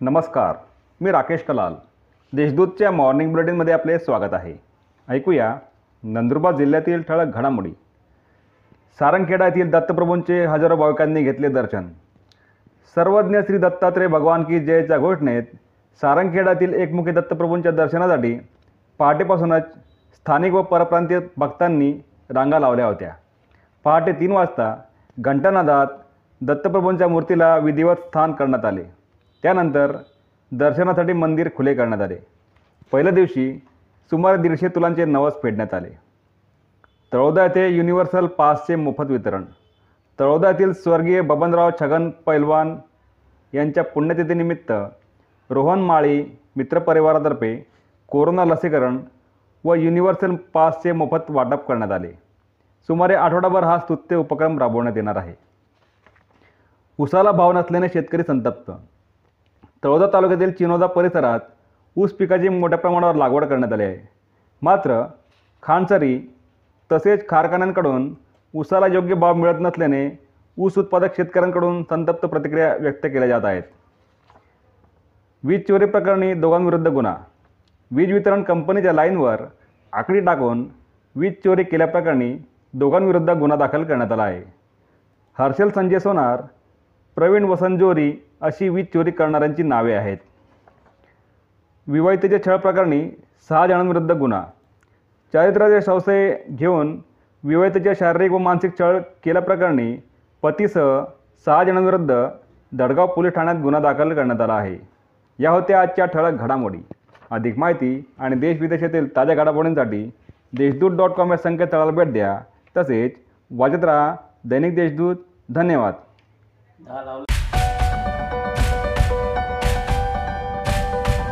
नमस्कार मी राकेश कलाल. देशदूतच्या मॉर्निंग बुलेटिनमध्ये आपले स्वागत आहे. ऐकूया नंदुरबार जिल्ह्यातील ठळक घडामोडी. सारंगखेडा येथील दत्तप्रभूंचे हजारो भाविकांनी घेतले दर्शन. सर्वज्ञ श्री दत्तात्रय भगवान की जयच्या घोषणेत सारंगखेडातील एकमुखी दत्तप्रभूंच्या दर्शनासाठी पहाटेपासूनच स्थानिक व परप्रांतीय भक्तांनी रांगा लावल्या होत्या. पहाटे तीन वाजता घंटानादात दत्तप्रभूंच्या मूर्तीला विधिवत स्थान करण्यात आले. त्यानंतर दर्शनासाठी मंदिर खुले करण्यात आले. पहिल्या दिवशी सुमारे दीडशे तुलांचे नवस फेडण्यात आले. तळोदा येथे युनिव्हर्सल पासचे मोफत वितरण. तळोदा येथील स्वर्गीय बबनराव छगन पैलवान यांच्या पुण्यतिथीनिमित्त रोहन माळी मित्रपरिवारातर्फे कोरोना लसीकरण व युनिव्हर्सल पासचे मोफत वाटप करण्यात आले. सुमारे आठवडाभर हा स्तुत्य उपक्रम राबवण्यात येणार आहे. उसाला भाव नसल्याने शेतकरी संतप्त तळोदा तालुक्यातील चिनोदा परिसरात ऊस पिकाची मोठ्या प्रमाणावर लागवड करण्यात आली आहे. मात्र खानसरी तसेच कारखान्यांकडून ऊसाला योग्य भाव मिळत नसल्याने ऊस उत्पादक शेतकऱ्यांकडून संतप्त प्रतिक्रिया व्यक्त केल्या जात आहेत. वीज चोरी प्रकरणी दोघांविरुद्ध गुन्हा. वीज वितरण कंपनीच्या लाईनवर आकडी टाकून वीज चोरी केल्याप्रकरणी दोघांविरुद्ध गुन्हा दाखल करण्यात आला आहे. हर्षल संजय सोनार प्रवीण वसंत जोरी अशी वीज चोरी करणाऱ्यांची नावे आहेत. विवाहितेच्या छळ प्रकरणी सहा जणांविरुद्ध गुन्हा. चारित्र्याचे संशय घेऊन विवाहितेच्या शारीरिक व मानसिक छळ केल्याप्रकरणी पतीसह सहा जणांविरुद्ध दडगाव पोलीस ठाण्यात गुन्हा दाखल करण्यात आला आहे. या होत्या आजच्या ठळक घडामोडी. अधिक माहिती आणि देश विदेशातील ताज्या घडामोडींसाठी देशदूत डॉट कॉम या संकेतस्थळाला भेट द्या. तसेच वाजत राहा दैनिक देशदूत. धन्यवाद. 大佬。